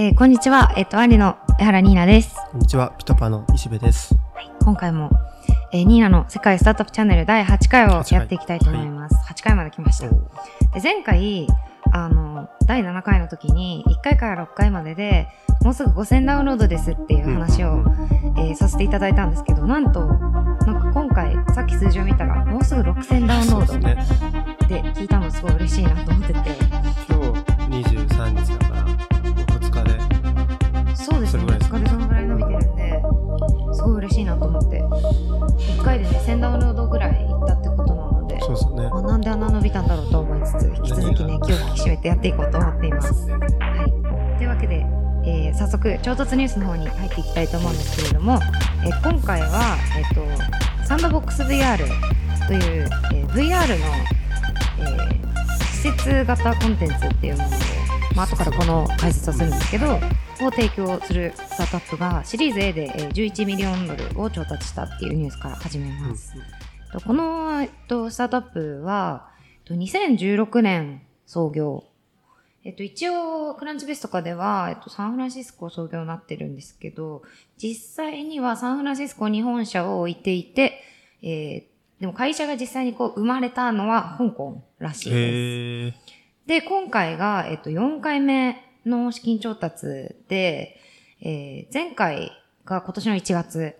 えーこんにちは。えっ、と、アンリの江原ニーナです。こんにちは、ピトパの石部です。はい、今回も、えーニーナの世界スタートアップチャンネル第8回を8回やっていきたいと思います。8回まで来ました。で前回、あの、第7回の時に、1回から6回までで、もうすぐ5000ダウンロードですっていう話を、えーさせていただいたんですけど、なんと、なんか今回、さっき数字を見たら、もうすぐ6000ダウンロードで聞いたのすごい嬉しいなと思ってて、今日23日だから、もう2日で。そうですね、それぐらいです。2日でそのぐらい伸びてるんで、すごい嬉しいなと思って、1回でね、1000ダウンロードぐらいいったってことなので、そうですよね。あなんであんな伸びたんだろうと思いつつ、引き続きね、気を引き締めてやっていこうと思っています。はい、というわけで、えー早速、超突ニュースの方に入っていきたいと思うんですけれども、えー今回は、えっとサンドボックス VR という、えー VR の、えー施設型コンテンツっていうものを、まあ後からこの解説をするんですけど、を提供するスタートアップがシリーズ A で、えー11ミリオンドルを調達したっていうニュースから始めます。とこの、えっと、スタートアップは、えっと2016年創業。えっと、一応、クランチベースとかでは、えっと、サンフランシスコ創業になってるんですけど、実際にはサンフランシスコに本社を置いていて、えーでも会社が実際にこう生まれたのは香港らしいです。で、今回が、えっと、4回目の資金調達で、えー前回が今年の1月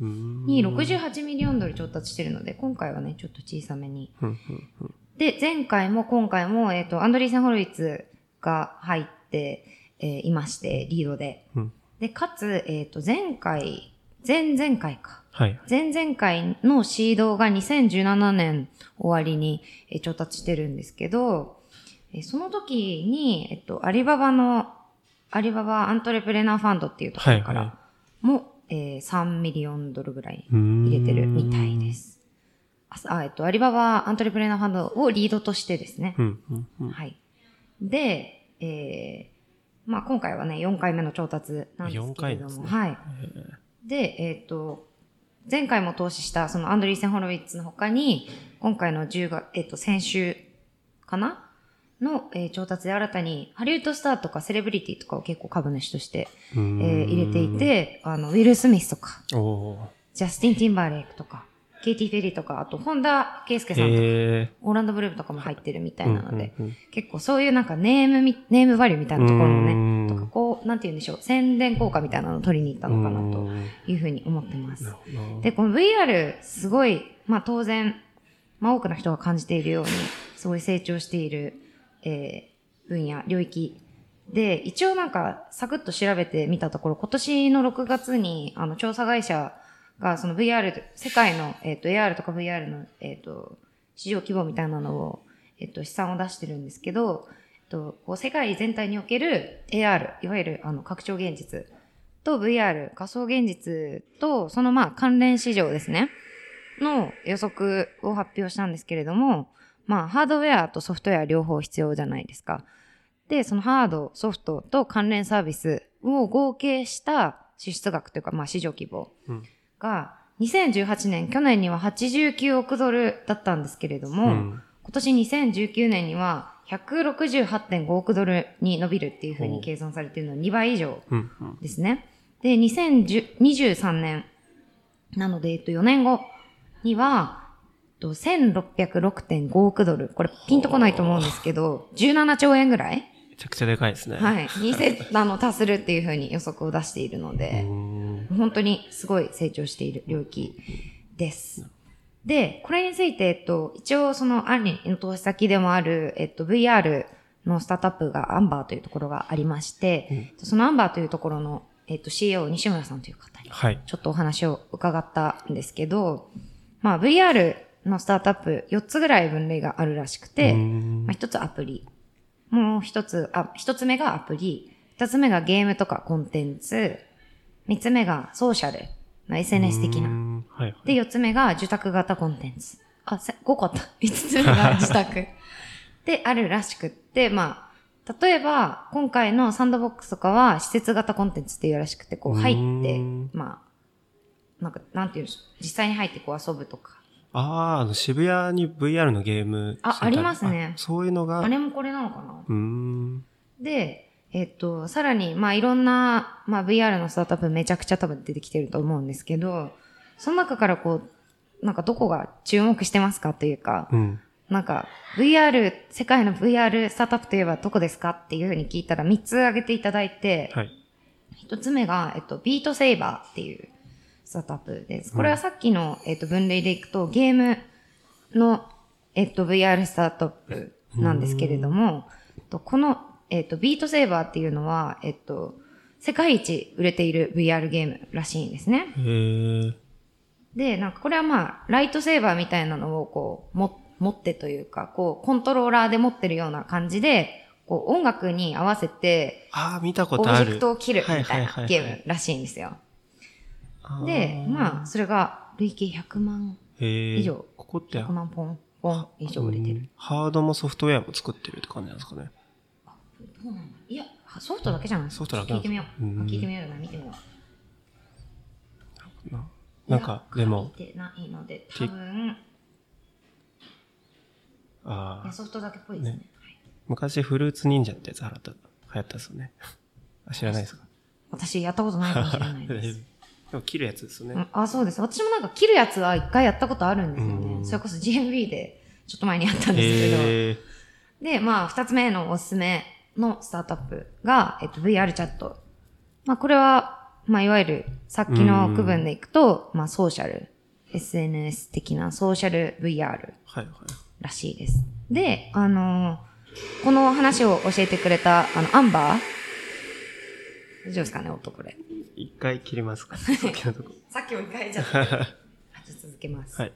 に68ミリオンドル調達してるので、今回はね、ちょっと小さめに。で、前回も今回も、えっ、と、アンドリーセン・ホロウィッツが入って、えーいまして、リードで。うんで、かつ、えっ、と、前回、前々回か。はい。前々回のシードが2017年終わりに、えー調達してるんですけど、えーその時に、えっと、アリババの、アリババアントレプレナーファンドっていうところかはいはらも、えー3ミリオンドルぐらい入入れてるみたいで。す。あ、あえっと、アリババアントレプレナーファンドをリードとしてですね。うんうんうん。はい。で、えー、まあ今回はね、4回目の調達なんですけれども。4回ですねはい。で、えっ、と、前回も投資したそのアンドリーセン・ホロウィッツの他に、今回の10月、えっ、と、先週かなの、えー調達で新たに、ハリウッドスターとかセレブリティとかを結構株主として、えんー入れてい。て、あの、ウィル・スミスとか、ジャスティン・ティンバーレイクとか、ケイティ・フェリーとか、あと、本田圭佑ー。さんとか、へえ。オーランド・ブルームとかも入ってるみたいなので、うんうんうん結構そういうなんかネームみ、ネームバリューみたいなところもうね、んとかこう、なんて言うんでしょう、宣伝効果みたいなのを取りに行ったのかなとうんいうふうに思ってますで、この VR、すごい、まあ当然、まあ多くの人が感じているように、すごい成長している、えー分野、領域。で、一応なんか、サクッと調べてみたところ、今年の6月に、あの、調査会社が、その VR、世界の、えっ、と、AR とか VR の、えっ、と、市場規模みたいなのを、えっ、と、試算を出してるんですけど、えっと、こう世界全体における AR、いわゆる、あの、拡張現実と VR、仮想現実と、そのまあ関連市場ですね。の予測を発表したんですけれども、まあハードウェアとソフトウェア両方必要じゃないですか。で、そのハード、ソフトと関連サービスを合計した支出額というか、まあ市場規模うんが、2018年、去年には89億ドルだったんですけれども、うん今年2019年には168.5億ドルに伸びるっていうふうに計算されているのは2倍以上うんうん。ですね。で、2023年なので、えっと、4年後には、えっと1606.5億ドル。これピンとこないと思うんですけど、17兆円ぐらい？めちゃくちゃでかいですね。い。はい。にせ、あの、達するっていうふうに予測を出しているので、本当にすごい成長している領域です。で、これについて、えっと、一応そのアンリの投資先でもある、えっと、VR のスタートアップがアンバーというところがありまして、そのアンバーというところの、えっと、CEO 西村さんという方に、はい。ちょっとお話を伺ったんですけど、まあ VR のスタートアップ4つぐらい分類があるらしくて、うんまあ、一つアプリ。もう一つ、あ、一つ目がアプリ。二つ目がゲームとかコンテンツ。三つ目がソーシャル。まあ、SNS 的な。うんはい。で、四つ目が受託型コンテンツ。あ、せ5個あった。五つ目が受託。で、あるらしくって、まあ、例えば、今回のサンドボックスとかは施設型コンテンツっていうらしくて、こう入ってうん、まあ、なんか、なんていうんでしょう。実際に入ってこう遊ぶとか。ああ、あの渋谷に VR のゲーム。あありますねあそういうのが。あれもこれなのかなうーん。で、えっと、さらに、まあいろんな、まあ VR のスタートアップめちゃくちゃ多分出てきてると思うんですけど、その中からこう、なんかどこが注目してますかというか、うん。なんか VR、世界の VR スタートアップといえばどこですかっていうふうに聞いたら3つ挙げていただいて、はい。1つ目が、えっと、ビートセイバーっていうスタートアップです。これはさっきの、えっと、分類でいくと、ゲームの、えっと、VR スタートアップなんですけれども、とこの、えっと、ビートセイバーっていうのは、えっと、世界一売れている VR ゲームらしいんですね。で、なんかこれはまあ、ライトセーバーみたいなのをこう、も、持ってというか、こう、コントローラーで持ってるような感じで、こう、音楽に合わせて、ああ、見たこオブとある。ジェクトを切るみたいはいはいはいはないゲームらしいんですよ。あーで、まあ、それが累計100万。以上ここって、100万ポン、ポン以上売れてる。うんハードもソフトウェアも作ってるって感じなんですかね。どうなんだいや、ソフトだけじゃないソフトだけ聞いてみよう。うん聞いてみような、見てみよう。ななんか、でも、いや書いてないので、き多分、ああソフトだけっぽいですね。ね昔フルーツ忍者ってやつ流行った、流行ったですよね。あ知らないですか？私、やったことないかもしれないで です。も切るやつですよね。うんあ、そうです。私もなんか切るやつは一回やったことあるんですよね。うんそれこそ GMB でちょっと前にやったんですけど。で、まあ、二つ目のおすすめのスタートアップが、えっと、VR チャット。まあ、これは、まあ、いわゆる、さっきの区分でいくと、まあ、ソーシャル、SNS 的なソーシャル VR はいはい。らしいです。で、あのーこの話を教えてくれた、あの、アンバー大丈夫ですかね、音これ。一回切りますか。さっきのとこ。さっき置き換えちゃ じゃあ続けます。はい。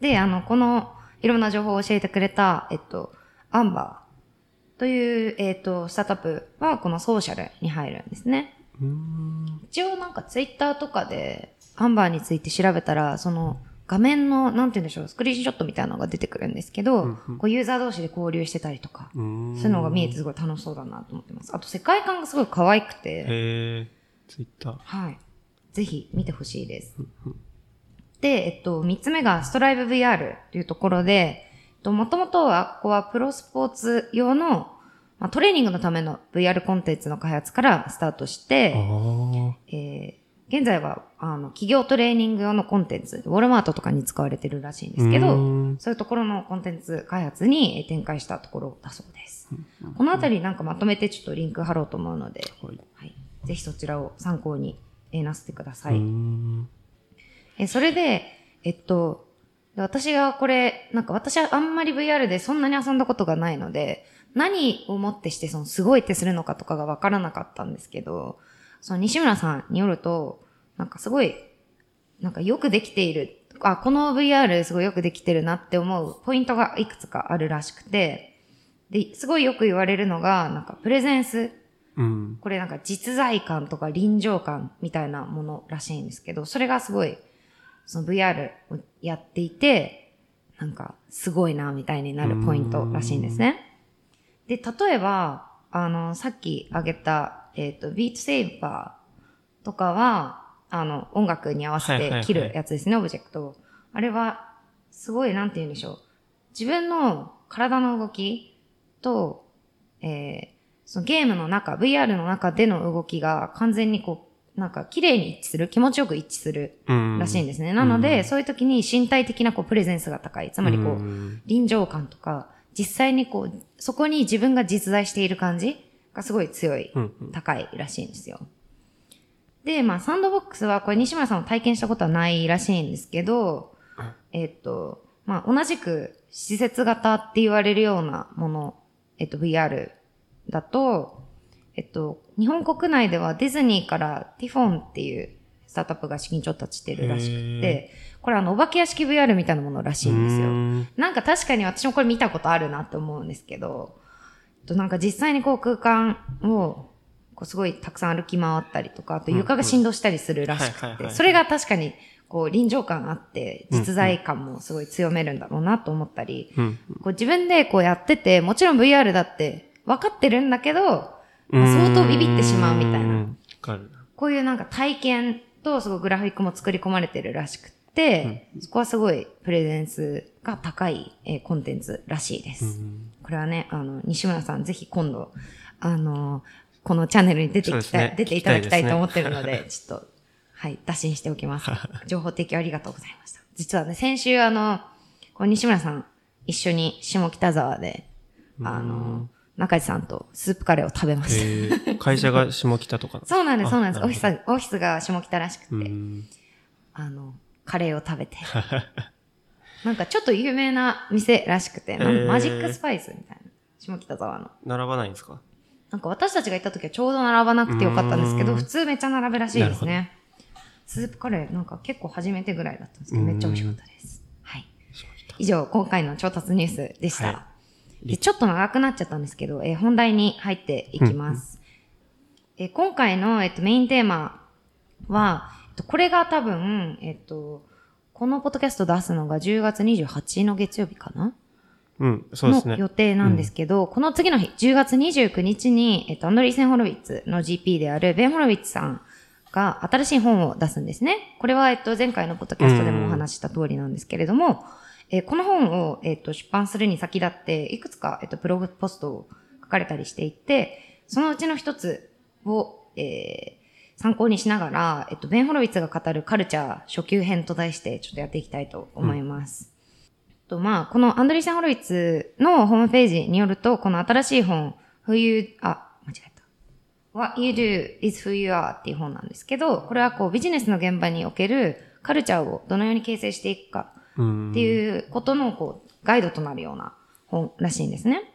で、あの、この、いろんな情報を教えてくれた、えっと、アンバーという、えっと、スタートアップは、このソーシャルに入るんですね。うーん。一応なんかツイッターとかで、アンバーについて調べたら、その、画面の、なんて言うんでしょう、スクリーンショットみたいなのが出てくるんですけど、うんうんこうユーザー同士で交流してたりとか、そういうのが見えてすごい楽しそうだなと思ってます。あと世界観がすごい可愛くて。ツイッター。はい。ぜひ見てほしいです。で、えっと、三つ目がストライブ VR というところで、えっと、もともとは、ここはプロスポーツ用の、まあ、トレーニングのための VR コンテンツの開発からスタートして、あえー現在は、あの、企業トレーニング用のコンテンツ、ウォルマートとかに使われてるらしいんあ。ですけど、そういうところのコンテンツ開発にえー展開したところだそうです。このあたりなんかまとめてちょっとリンク貼ろうと思うので、はい。はい。ぜひそちらを参考に、えーなさってください。んえーそれで、えっと、で私がこれ、なんか私はあんまり VR でそんなに遊んだことがないので、何をもってしてそのすごいってするのかとかがわからなかったんですけど、その西村さんによると、なんかすごい、なんかよくできている、あ、この VR すごいよくできてるなって思うポイントがいくつかあるらしくて、で、すごいよく言われるのが、なんかプレゼンスうん。これなんか実在感とか臨場感みたいなものらしいんですけど、それがすごい、その VR をやっていて、なんかすごいなみたいになるポイントらしいんですね。で、例えば、あの、さっき挙げた、えっ、と、ビートセイバーとかは、あの、音楽に合わせて切るやつですね、オブジェクトを。あれは、すごい、なんて言うんでしょう。自分の体の動きと、えーそのゲームの中、VR の中での動きが完全にこう、なんか綺麗に一致する、気持ちよく一致するうん。らしいんですね。なので、そういう時に身体的なこうプレゼンスが高い。つまりこう、ん臨場感とか、実際にこう、そこに自分が実在している感じがすごい強い、高いらしいんですよ。で、まあ、サンドボックスは、これ西村さんも体験したことはないらしいんですけど、えっと、まあ、同じく施設型って言われるようなもの、えっと、VR だと、えっと、日本国内ではディズニーからティフォンっていうスタートアップが資金調達してるらしくて、これあの、お化け屋敷 VR みたいなものらしいんですよ。うん。なんか確かに私もこれ見たことあるなって思うんですけど、となんか実際にこう空間を、こうすごいたくさん歩き回ったりとか、あと床が振動したりするらしくて、それが確かにこう臨場感あって、実在感もすごい強めるんだろうなと思ったり、うん。こう自分でこうやってて、もちろん VR だって分かってるんだけど、まあ相当ビビってしまうみたいな。こういうなんか体験とすごいグラフィックも作り込まれてるらしくて、そこはすごいプレゼンスが高い、えーコンテンツらしいです。うんこれはね、あの、西村さんぜひ今度あの、このチャンネルに出てきた、ね出ていただきたいと思ってるので、ちょっと、はい、打診しておきます。情報提供ありがとうございました。実はね、先週あの、こう西村さん、一緒に下北沢で、あの、中地さんとスープカレーを食べました。えー、会社が下北とかの そうなんです、そうなんです。あオフィス、オフィスが下北らしくて、うんあの、カレーを食べて。なんかちょっと有名な店らしくて、マジックスパイスみたいな。下北沢の。並ばないんですか？なんか私たちが行った時はちょうど並ばなくてよかったんですけど、普通めっちゃ並ぶらしいですなね。スープカレーなんか結構初めてぐらいだったんですけど、めっちゃ美味しかったです。はい。以上、今回の調達ニュースでした。はでちょっと長くなっちゃったんですけど、えー本題に入っていきます。えー今回の、えっと、メインテーマは、えっと、これが多分、えっと、このポッドキャスト出すのが10月28の月曜日かな？うん、そうですね。の予定なんですけど、この次の日、10月29日に、えっと、アンドリーセン・ホロウィッツの GP であるベン・ホロウィッツさんが新しい本を出すんですね。これは、えっと、前回のポッドキャストでもお話しした通りなんですけれども、えーこの本を、えっと、出版するに先立って、いくつか、えっと、ブログポストを書かれたりしていて、そのうちの一つを、えー参考にしながら、えっと、ベン・ホロウィッツが語るカルチャー初級編と題して、ちょっとやっていきたいと思います。と、まあ、このアンドリーセン・ホロイツのホームページによると、この新しい本、Who You, あ、間違えた。What You Do is Who You Are っていう本なんですけど、これはこうビジネスの現場におけるカルチャーをどのように形成していくかうんっていうことのこうガイドとなるような本らしいんですね。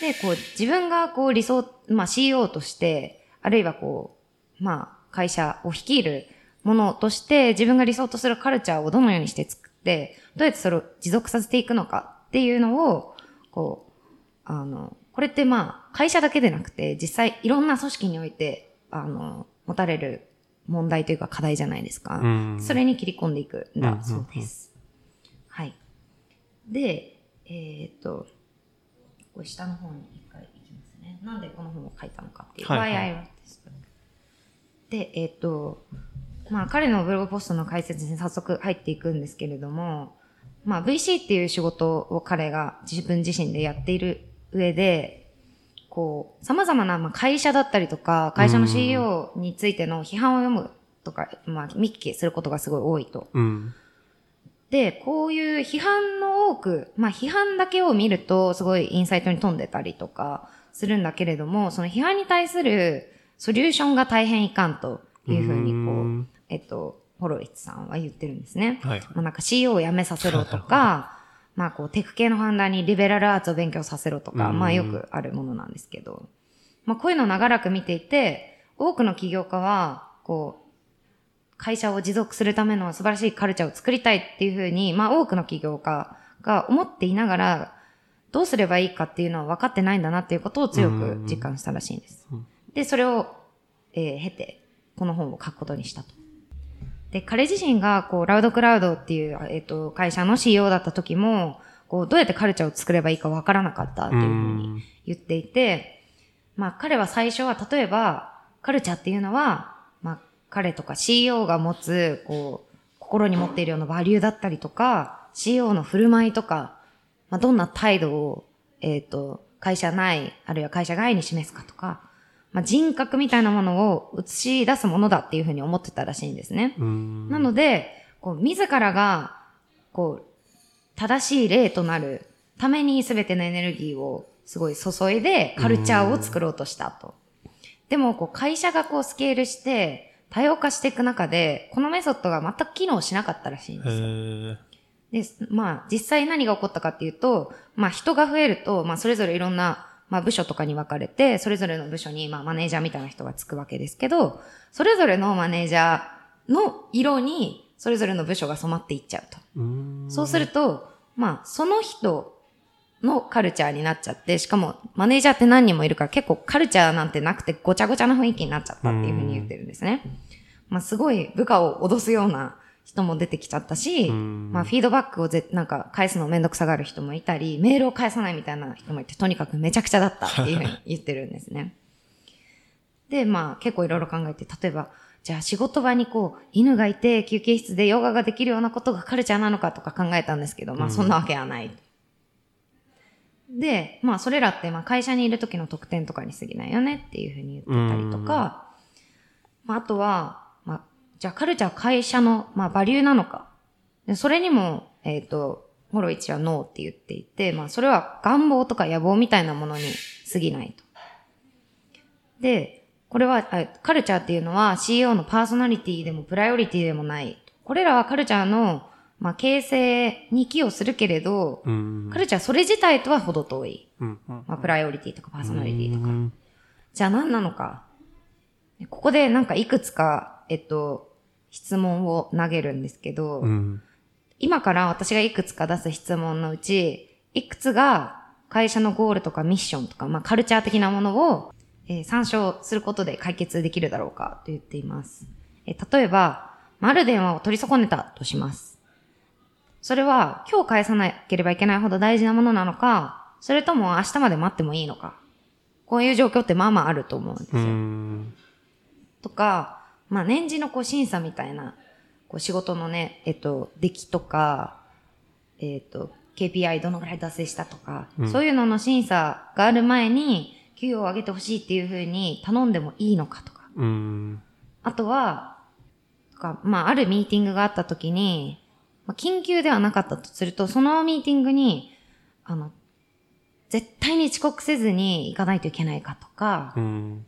で、こう自分がこう理想、まあ CEO として、あるいはこう、まあ会社を率いるものとして自分が理想とするカルチャーをどのようにして作って、どうやってそれを持続させていくのかっていうのを、こう、あの、これってまあ会社だけでなくて実際いろんな組織において、あの、持たれる問題というか課題じゃないですか。うんそれに切り込んでいくんだそうです。はい。で、えっ、と、これ下の方に一回行きますね。なんでこの本を書いたのかっていう。はいはいで、えっ、と、まあ彼のブログポストの解説に早速入っていくんですけれども、まあ VC っていう仕事を彼が自分自身でやっている上で、こう、様々なまあ会社だったりとか、会社の CEO についての批判を読むとか、まあ見聞きすることがすごい多いと。うん。で、こういう批判の多く、まあ批判だけを見るとすごいインサイトに飛んでたりとかするんだけれども、その批判に対するソリューションが大変いかんというふうにこう、うんえっと、ホロイツさんは言ってるんですね。はい。まあなんか CEO を辞めさせろとか、まあこうテク系のファンダーにリベラルアーツを勉強させろとか、うんまあよくあるものなんですけど、まあこういうのを長らく見ていて、多くの起業家は、こう、会社を持続するための素晴らしいカルチャーを作りたいっていうふうに、まあ多くの起業家が思っていながら、どうすればいいかっていうのは分かってないんだなっていうことを強く実感したらしいんです。で、それを、えー経て、この本を書くことにしたと。で、彼自身が、こう、ラウドクラウドっていう、えっ、と、会社の CEO だった時も、こう、どうやってカルチャーを作ればいいか分からなかったっていうふうに言っていて、まあ、彼は最初は、例えば、カルチャーっていうのは、まあ、彼とか CEO が持つ、こう、心に持っているようなバリューだったりとか、CEO の振る舞いとか、まあ、どんな態度を、えっ、と、会社内、あるいは会社外に示すかとか、まあ、人格みたいなものを映し出すものだっていうふうに思ってたらしいんですね。うん。なので、こう、自らが、こう、正しい例となるために全てのエネルギーをすごい注いでカルチャーを作ろうとしたと。でも、こう、会社がこうスケールして多様化していく中で、このメソッドが全く機能しなかったらしいんへですよ。ーで、まあ、実際何が起こったかっていうと、まあ、人が増えると、まあ、それぞれいろんな、まあ、部署とかに分かれて、それぞれの部署に、まあ、マネージャーみたいな人がつくわけですけど、それぞれのマネージャーの色に、それぞれの部署が染まっていっちゃうと。うん。そうすると、まあ、その人のカルチャーになっちゃって、しかも、マネージャーって何人もいるから、結構カルチャーなんてなくて、ごちゃごちゃな雰囲気になっちゃったっていうふうに言ってるんですね。まあ、すごい部下を脅すような人も出てきちゃったし、うんまあ、フィードバックをぜ、なんか、返すのめんどくさがる人もいたり、メールを返さないみたいな人もいて、とにかくめちゃくちゃだったっていうふうに言ってるんですね。で、まあ、結構いろいろ考えて、例えば、じゃあ仕事場にこう、犬がいて休憩室でヨガができるようなことがカルチャーなのかとか考えたんですけど、まあそんなわけはない。で、まあそれらってまあ会社にいる時の特典とかに過ぎないよねっていうふうに言ってたりとか、まああとは、まあ、じゃあカルチャー会社の、まあバリューなのか。でそれにも、えっ、と、ホロイチはノーって言っていて、まあそれは願望とか野望みたいなものに過ぎないと。で、これは、あカルチャーっていうのは CEO のパーソナリティでもプライオリティでもない。これらはカルチャーの、まあ、形成に寄与するけれど、うん。カルチャーそれ自体とは程遠い。うん。うん。まあ、プライオリティとかパーソナリティとか。うんじゃあ何なのか。ここでなんかいくつか、えっと、質問を投げるんですけど、うん。今から私がいくつか出す質問のうち、いくつが会社のゴールとかミッションとか、まあカルチャー的なものを、えー参照することで解決できるだろうかと言っています。えー例えば、まあある電話を取り損ねたとします。それは今日返さなければいけないほど大事なものなのか、それとも明日まで待ってもいいのか。こういう状況ってまあまああると思うんですうよ。ん。とか、まあ年次のこう審査みたいな、こう仕事のね、えっと、出来とか、えっと、KPI どのぐらい達成したとか、うんそういうのの審査がある前に、給与を上げてほしいっていうふうに頼んでもいいのかとか。うん。あとは、とかまあ、あるミーティングがあった時に、まあ、緊急ではなかったとすると、そのミーティングに、あの、絶対に遅刻せずに行かないといけないかとか、うん。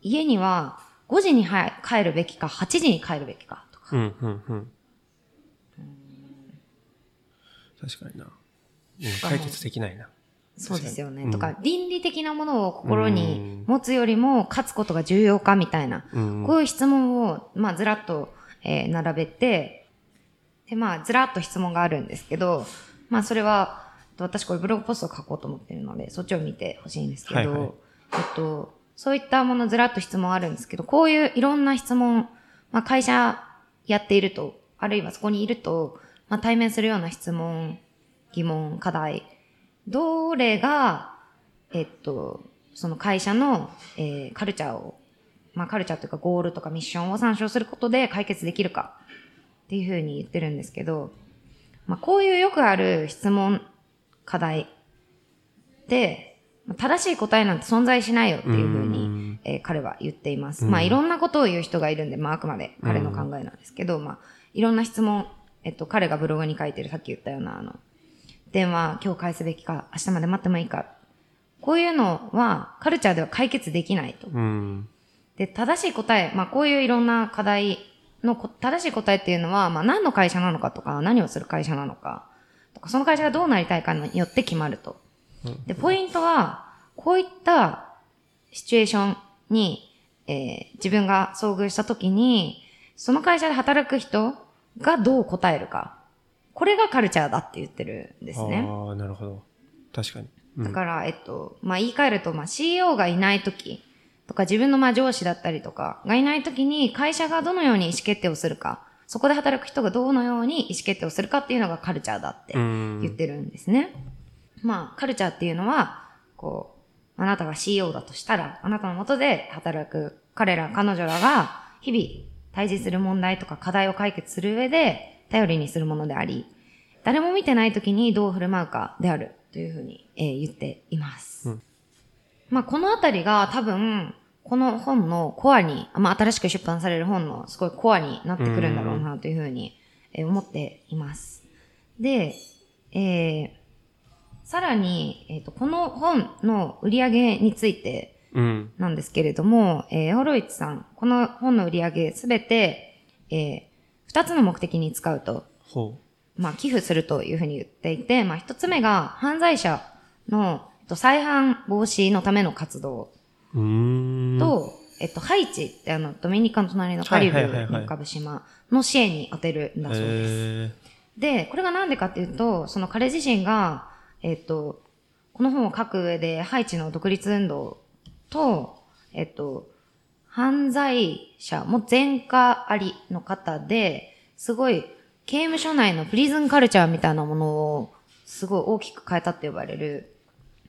家には5時には帰るべきか、8時に帰るべきかとか。うん。うん。うん。確かにな。うん解決できないな。そうですよね。うんとか、倫理的なものを心に持つよりも、勝つことが重要かみたいな、うん。こういう質問を、まあ、ずらっと、えー並べて、で、まあ、ずらっと質問があるんですけど、まあ、それは、私これブログポストを書こうと思ってるので、そっちを見てほしいんですけど、はいはい。えっと、そういったものずらっと質問あるんですけど、こういういろんな質問、まあ、会社やっていると、あるいはそこにいると、まあ、対面するような質問、疑問、課題、どれが、えっと、その会社の、えーカルチャーを、まあカルチャーというかゴールとかミッションを参照することで解決できるかっていうふうに言ってるんですけど、まあこういうよくある質問、課題で、まあ正しい答えなんて存在しないよっていうふうに、うんえー彼は言っています。うんまあいろんなことを言う人がいるんで、まああくまで彼の考えなんですけど、まあいろんな質問、えっと彼がブログに書いてるさっき言ったようなあの、電話今日返すべきか、明日まで待ってもいいか。こういうのはカルチャーでは解決できないと。うん。で、正しい答え、まあこういういろんな課題のこ正しい答えっていうのは、まあ何の会社なのかとか、何をする会社なのか、とかその会社がどうなりたいかによって決まると。で、ポイントは、こういったシチュエーションに、えー自分が遭遇したときに、その会社で働く人がどう答えるか。これがカルチャーだって言ってるんですね。ああ、なるほど。確かに。うんだから、えっと、まあ、言い換えると、まあ、CEO がいないときとか、自分のまあ上司だったりとかがいないときに、会社がどのように意思決定をするか、そこで働く人がどのように意思決定をするかっていうのがカルチャーだってうん。言ってるんですね。まあ、カルチャーっていうのは、こう、あなたが CEO だとしたら、あなたの下で働く彼ら、彼女らが、日々、対峙する問題とか課題を解決する上で、頼りにするものであり、誰も見てない時にどう振る舞うかである、というふうに、えー言っています。うんまあ、このあたりが多分、この本のコアに、まあ、新しく出版される本のすごいコアになってくるんだろうな、というふうに、えー思っています。で、えーさらに、えっ、と、この本の売り上げについてうん。なんですけれども、えーホロイツさん、この本の売り上げすべて、えー二つの目的に使うと、ほまあ、寄付するというふうに言っていて、まあ、一つ目が犯罪者の、えっと、再犯防止のための活動。と、えっと、ハイチってあの、ドミニカの隣のカリブにはいはいはいはい浮かぶ島の支援に当てるんだそうです。へで、これがなんでかっていうと、その彼自身が、えっと、この本を書く上で、ハイチの独立運動と、えっと、犯罪者も前科ありの方で、すごい刑務所内のプリズンカルチャーみたいなものを、すごい大きく変えたって呼ばれる、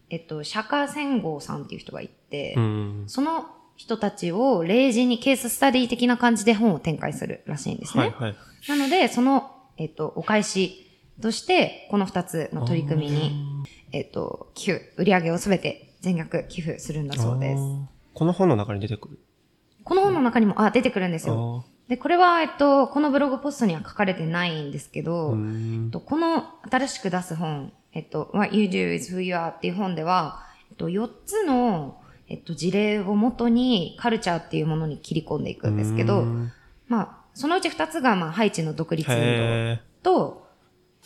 えっと、釈迦仙豪さんっていう人がいて、ーうん。その人たちを例示にケーススタディ的な感じで本を展開するらしいんですね。はいはい。なので、その、えっと、お返しとして、この二つの取り組みに、えっ、と、寄付、売り上げをすべて全額寄付するんだそうです。この本の中に出てくる？この本の中にも、あ、出てくるんですよ。あで、これは、えっと、このブログポストには書かれてないんですけど、えっとこの新しく出す本、えっと、What You Do is Who You Are っていう本では、えっと、4つの、えっと、事例をもとにカルチャーっていうものに切り込んでいくんですけど、まあ、そのうち2つが、まあ、ハイチの独立運動へと、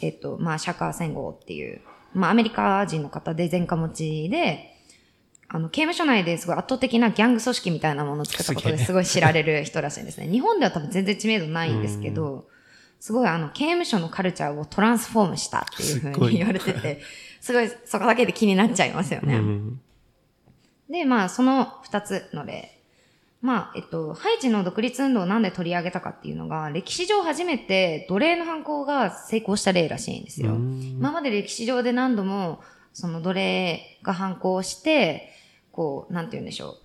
えっと、まあ、シャカー戦後っていう、まあ、アメリカ人の方で前科持ちで、あの、刑務所内ですごい圧倒的なギャング組織みたいなものを作ったことですごい知られる人らしいんですね。日本では多分全然知名度ないんですけど、すごいあの、刑務所のカルチャーをトランスフォームしたっていうふうに言われてて、すごいそこだけで気になっちゃいますよーね。うんで、まあ、その二つの例。まあ、えっと、ハイチの独立運動をなんで取り上げたかっていうのが、歴史上初めて奴隷の犯行が成功した例らしいんですよ。うん今まで歴史上で何度も、その奴隷が犯行して、こう、なんて言うんでしょう。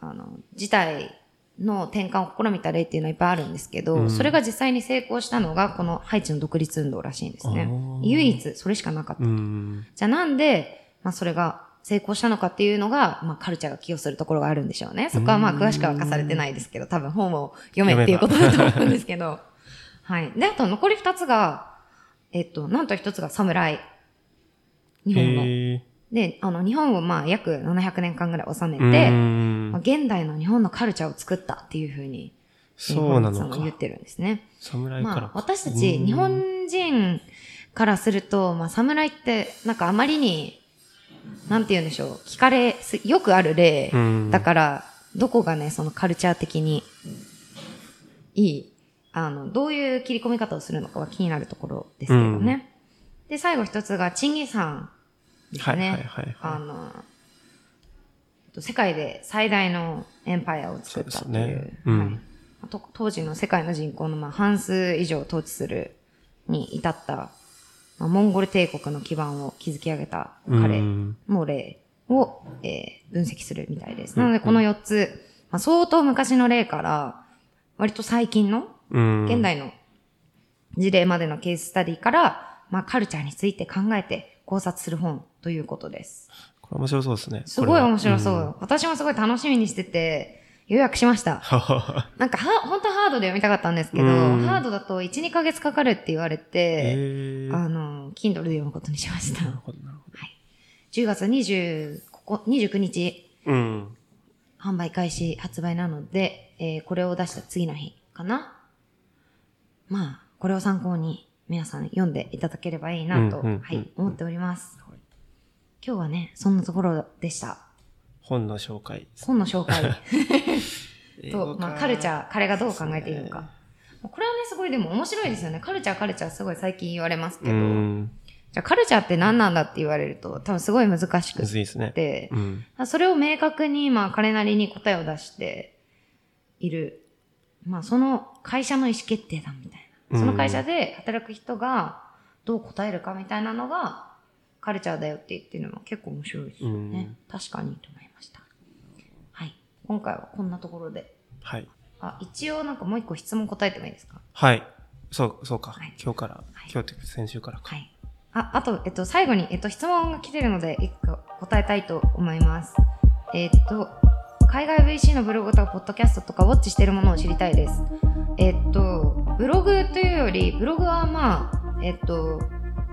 あの、事態の転換を試みた例っていうのはいっぱいあるんですけど、うんそれが実際に成功したのが、このハイチの独立運動らしいんですね。唯一、それしかなかったう。んじゃあなんで、まあそれが成功したのかっていうのが、まあカルチャーが寄与するところがあるんでしょうね。そこはまあ詳しくは明かされてないですけど、多分本を読めっていうことだと思うんですけど。はい。で、あと残り二つが、えっと、なんと一つが侍。日本の。へーで、あの、日本をまあ約700年間ぐらい治めて、んまあ、現代の日本のカルチャーを作ったっていうふうに、そうなのか。言ってるんですね。侍からまあ、私たち日本人からすると、まあ、侍って、なんかあまりに、なんて言うんでしょう、聞かれす、よくある例うんだから、どこがね、そのカルチャー的にいい、あの、どういう切り込み方をするのかは気になるところですけどね。で、最後一つが、チンギスハンですね。はいはいはいはい。あの、えっと世界で最大のエンパイアを作ったっていう。ね。うん。はい。と当時の世界の人口のまあ半数以上を統治するに至った、まあ、モンゴル帝国の基盤を築き上げた彼うん。の例を、えー分析するみたいです。なのでこの4つ、まあ、相当昔の例から割と最近のうん。現代の事例までのケーススタディから、まあ、カルチャーについて考えて考察する本ということです。これ面白そうですね。すごい面白そう。私もすごい楽しみにしてて、予約しました。う んなんかは、本当はハードで読みたかったんですけど、うんハードだと1、2ヶ月かかるって言われて、あの、Kindle で読むことにしました。なるほど、なるほど。10月20ここ29日、うん。販売開始、発売なので、えーこれを出した次の日かな。まあ、これを参考に皆さん読んでいただければいいなと、はい、思っております。今日はね、そんなところでした。本の紹介。本の紹介 と、まあ、カルチャー、彼がどう考えているのか。これはね、すごいでも面白いですよね。カルチャー、カルチャーすごい最近言われますけうど、ん。じゃあカルチャーって何なんだって言われると、多分すごい難しくむずいですね。て、うん。それを明確に、まあ、彼なりに答えを出している。まあ、その会社の意思決定だみたいな。その会社で働く人がどう答えるかみたいなのが、カルチャーだよって言ってるのは結構面白いですよね。確かにと思いました。はい。今回はこんなところで。はい。あ、一応なんかもう一個質問答えてもいいですか？はい。そう、そうか。はい今日から、はい今日って先週からか。はい。あ、あと、えっと、最後に、えっと、質問が来てるので、一個答えたいと思います。えっと、海外 VC のブログとか、ポッドキャストとか、ウォッチしてるものを知りたいです。えっと、ブログというより、ブログはまあ、えっと、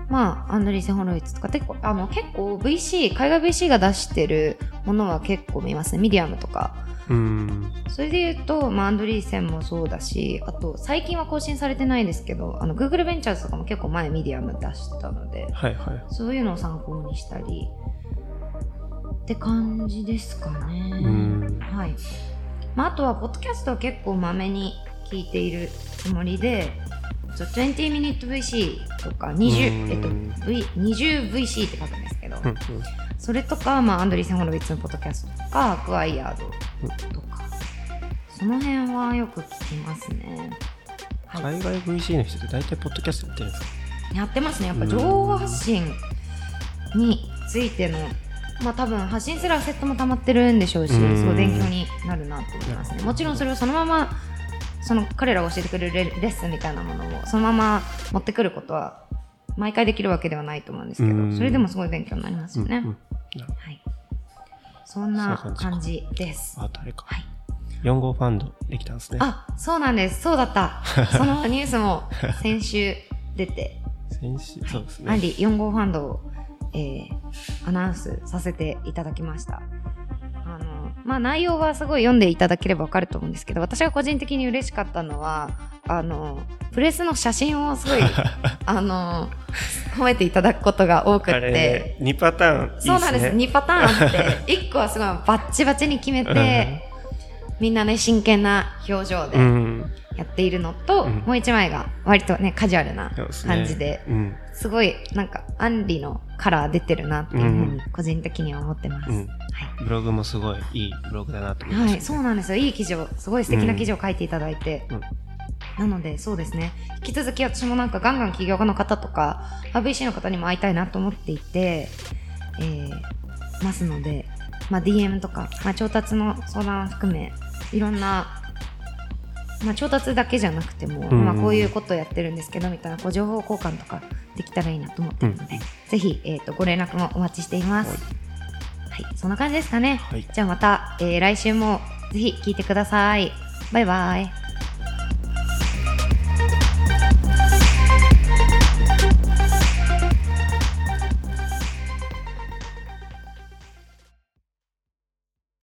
まあ、アンドリーセン・ホロイツとか、結構、あの、結構 VC、海外 VC が出してるものは結構見ますね。ミディアムとか。うん。それで言うと、まあ、アンドリーセンもそうだし、あと、最近は更新されてないですけど、あの、Google ベンチャーズとかも結構前ミディアム出したので、はいはい。そういうのを参考にしたり、って感じですかね。うんはい。まあ、あとは、ポッドキャストは結構まめに聞いているつもりで、そう20 Minute VC とか20、うんえっと、v、20VC って書くんですけど、それとか、まあ、アンドリーセン・ホロビッツのポッドキャストとか、アクワイヤードとか、その辺はよく聞きますね。はい。海外 VC の人って大体ポッドキャストやってるんですか？やってますね。やっぱ情報発信についての、まあ多分発信するアセットも溜まってるんでしょうし、うんすごい勉強になるなと思いますね。もちろんそれをそのまま、その彼らが教えてくれるレレッスンみたいなものをそのまま持ってくることは毎回できるわけではないと思うんですけど、うんそれでもすごい勉強になりますよね。うんうんはい。そんな感感じです。どあとあれかはい。4号ファンドできたんですねあ、そうなんです。そうだった。そのニュースも先週出て、先週そうですねアンリ4号ファンドを、えーアナウンスさせていただきました。まあ、内容はすごい読んでいただければわかると思うんですけど、私が個人的に嬉しかったのは、あの、プレスの写真をすごい、あの、褒めていただくことが多くて、れ2パターンそうなんです。2パターンあって、1個はすごいバッチバチに決めて、みんなね、真剣な表情でうん。やっているのと、うん。もう1枚が割とね、カジュアルな感じで、うん。すごいなんか、アンリのカラー出てるなっていうふうに個人的には思ってます。うん。はい。ブログもすごいいいブログだなと思いました、はい、そうなんですよ。いい記事を、すごい素敵な記事を書いていただいて。うん。なので、そうですね。引き続き私もなんかガンガン起業家の方とか、RVC の方にも会いたいなと思っていて、えー、ますので、まあ、DM とか、まあ、調達の相談を含め、いろんな、まあ、調達だけじゃなくても、うんまあ、こういうことをやってるんですけど、みたいな、こう情報交換とかできたらいいなと思ってるので、ぜひ、えっ、と、ご連絡もお待ちしています。はい、そんな感じですかね。はいじゃあまた、えー来週もぜひ聞いてください。バイバイ。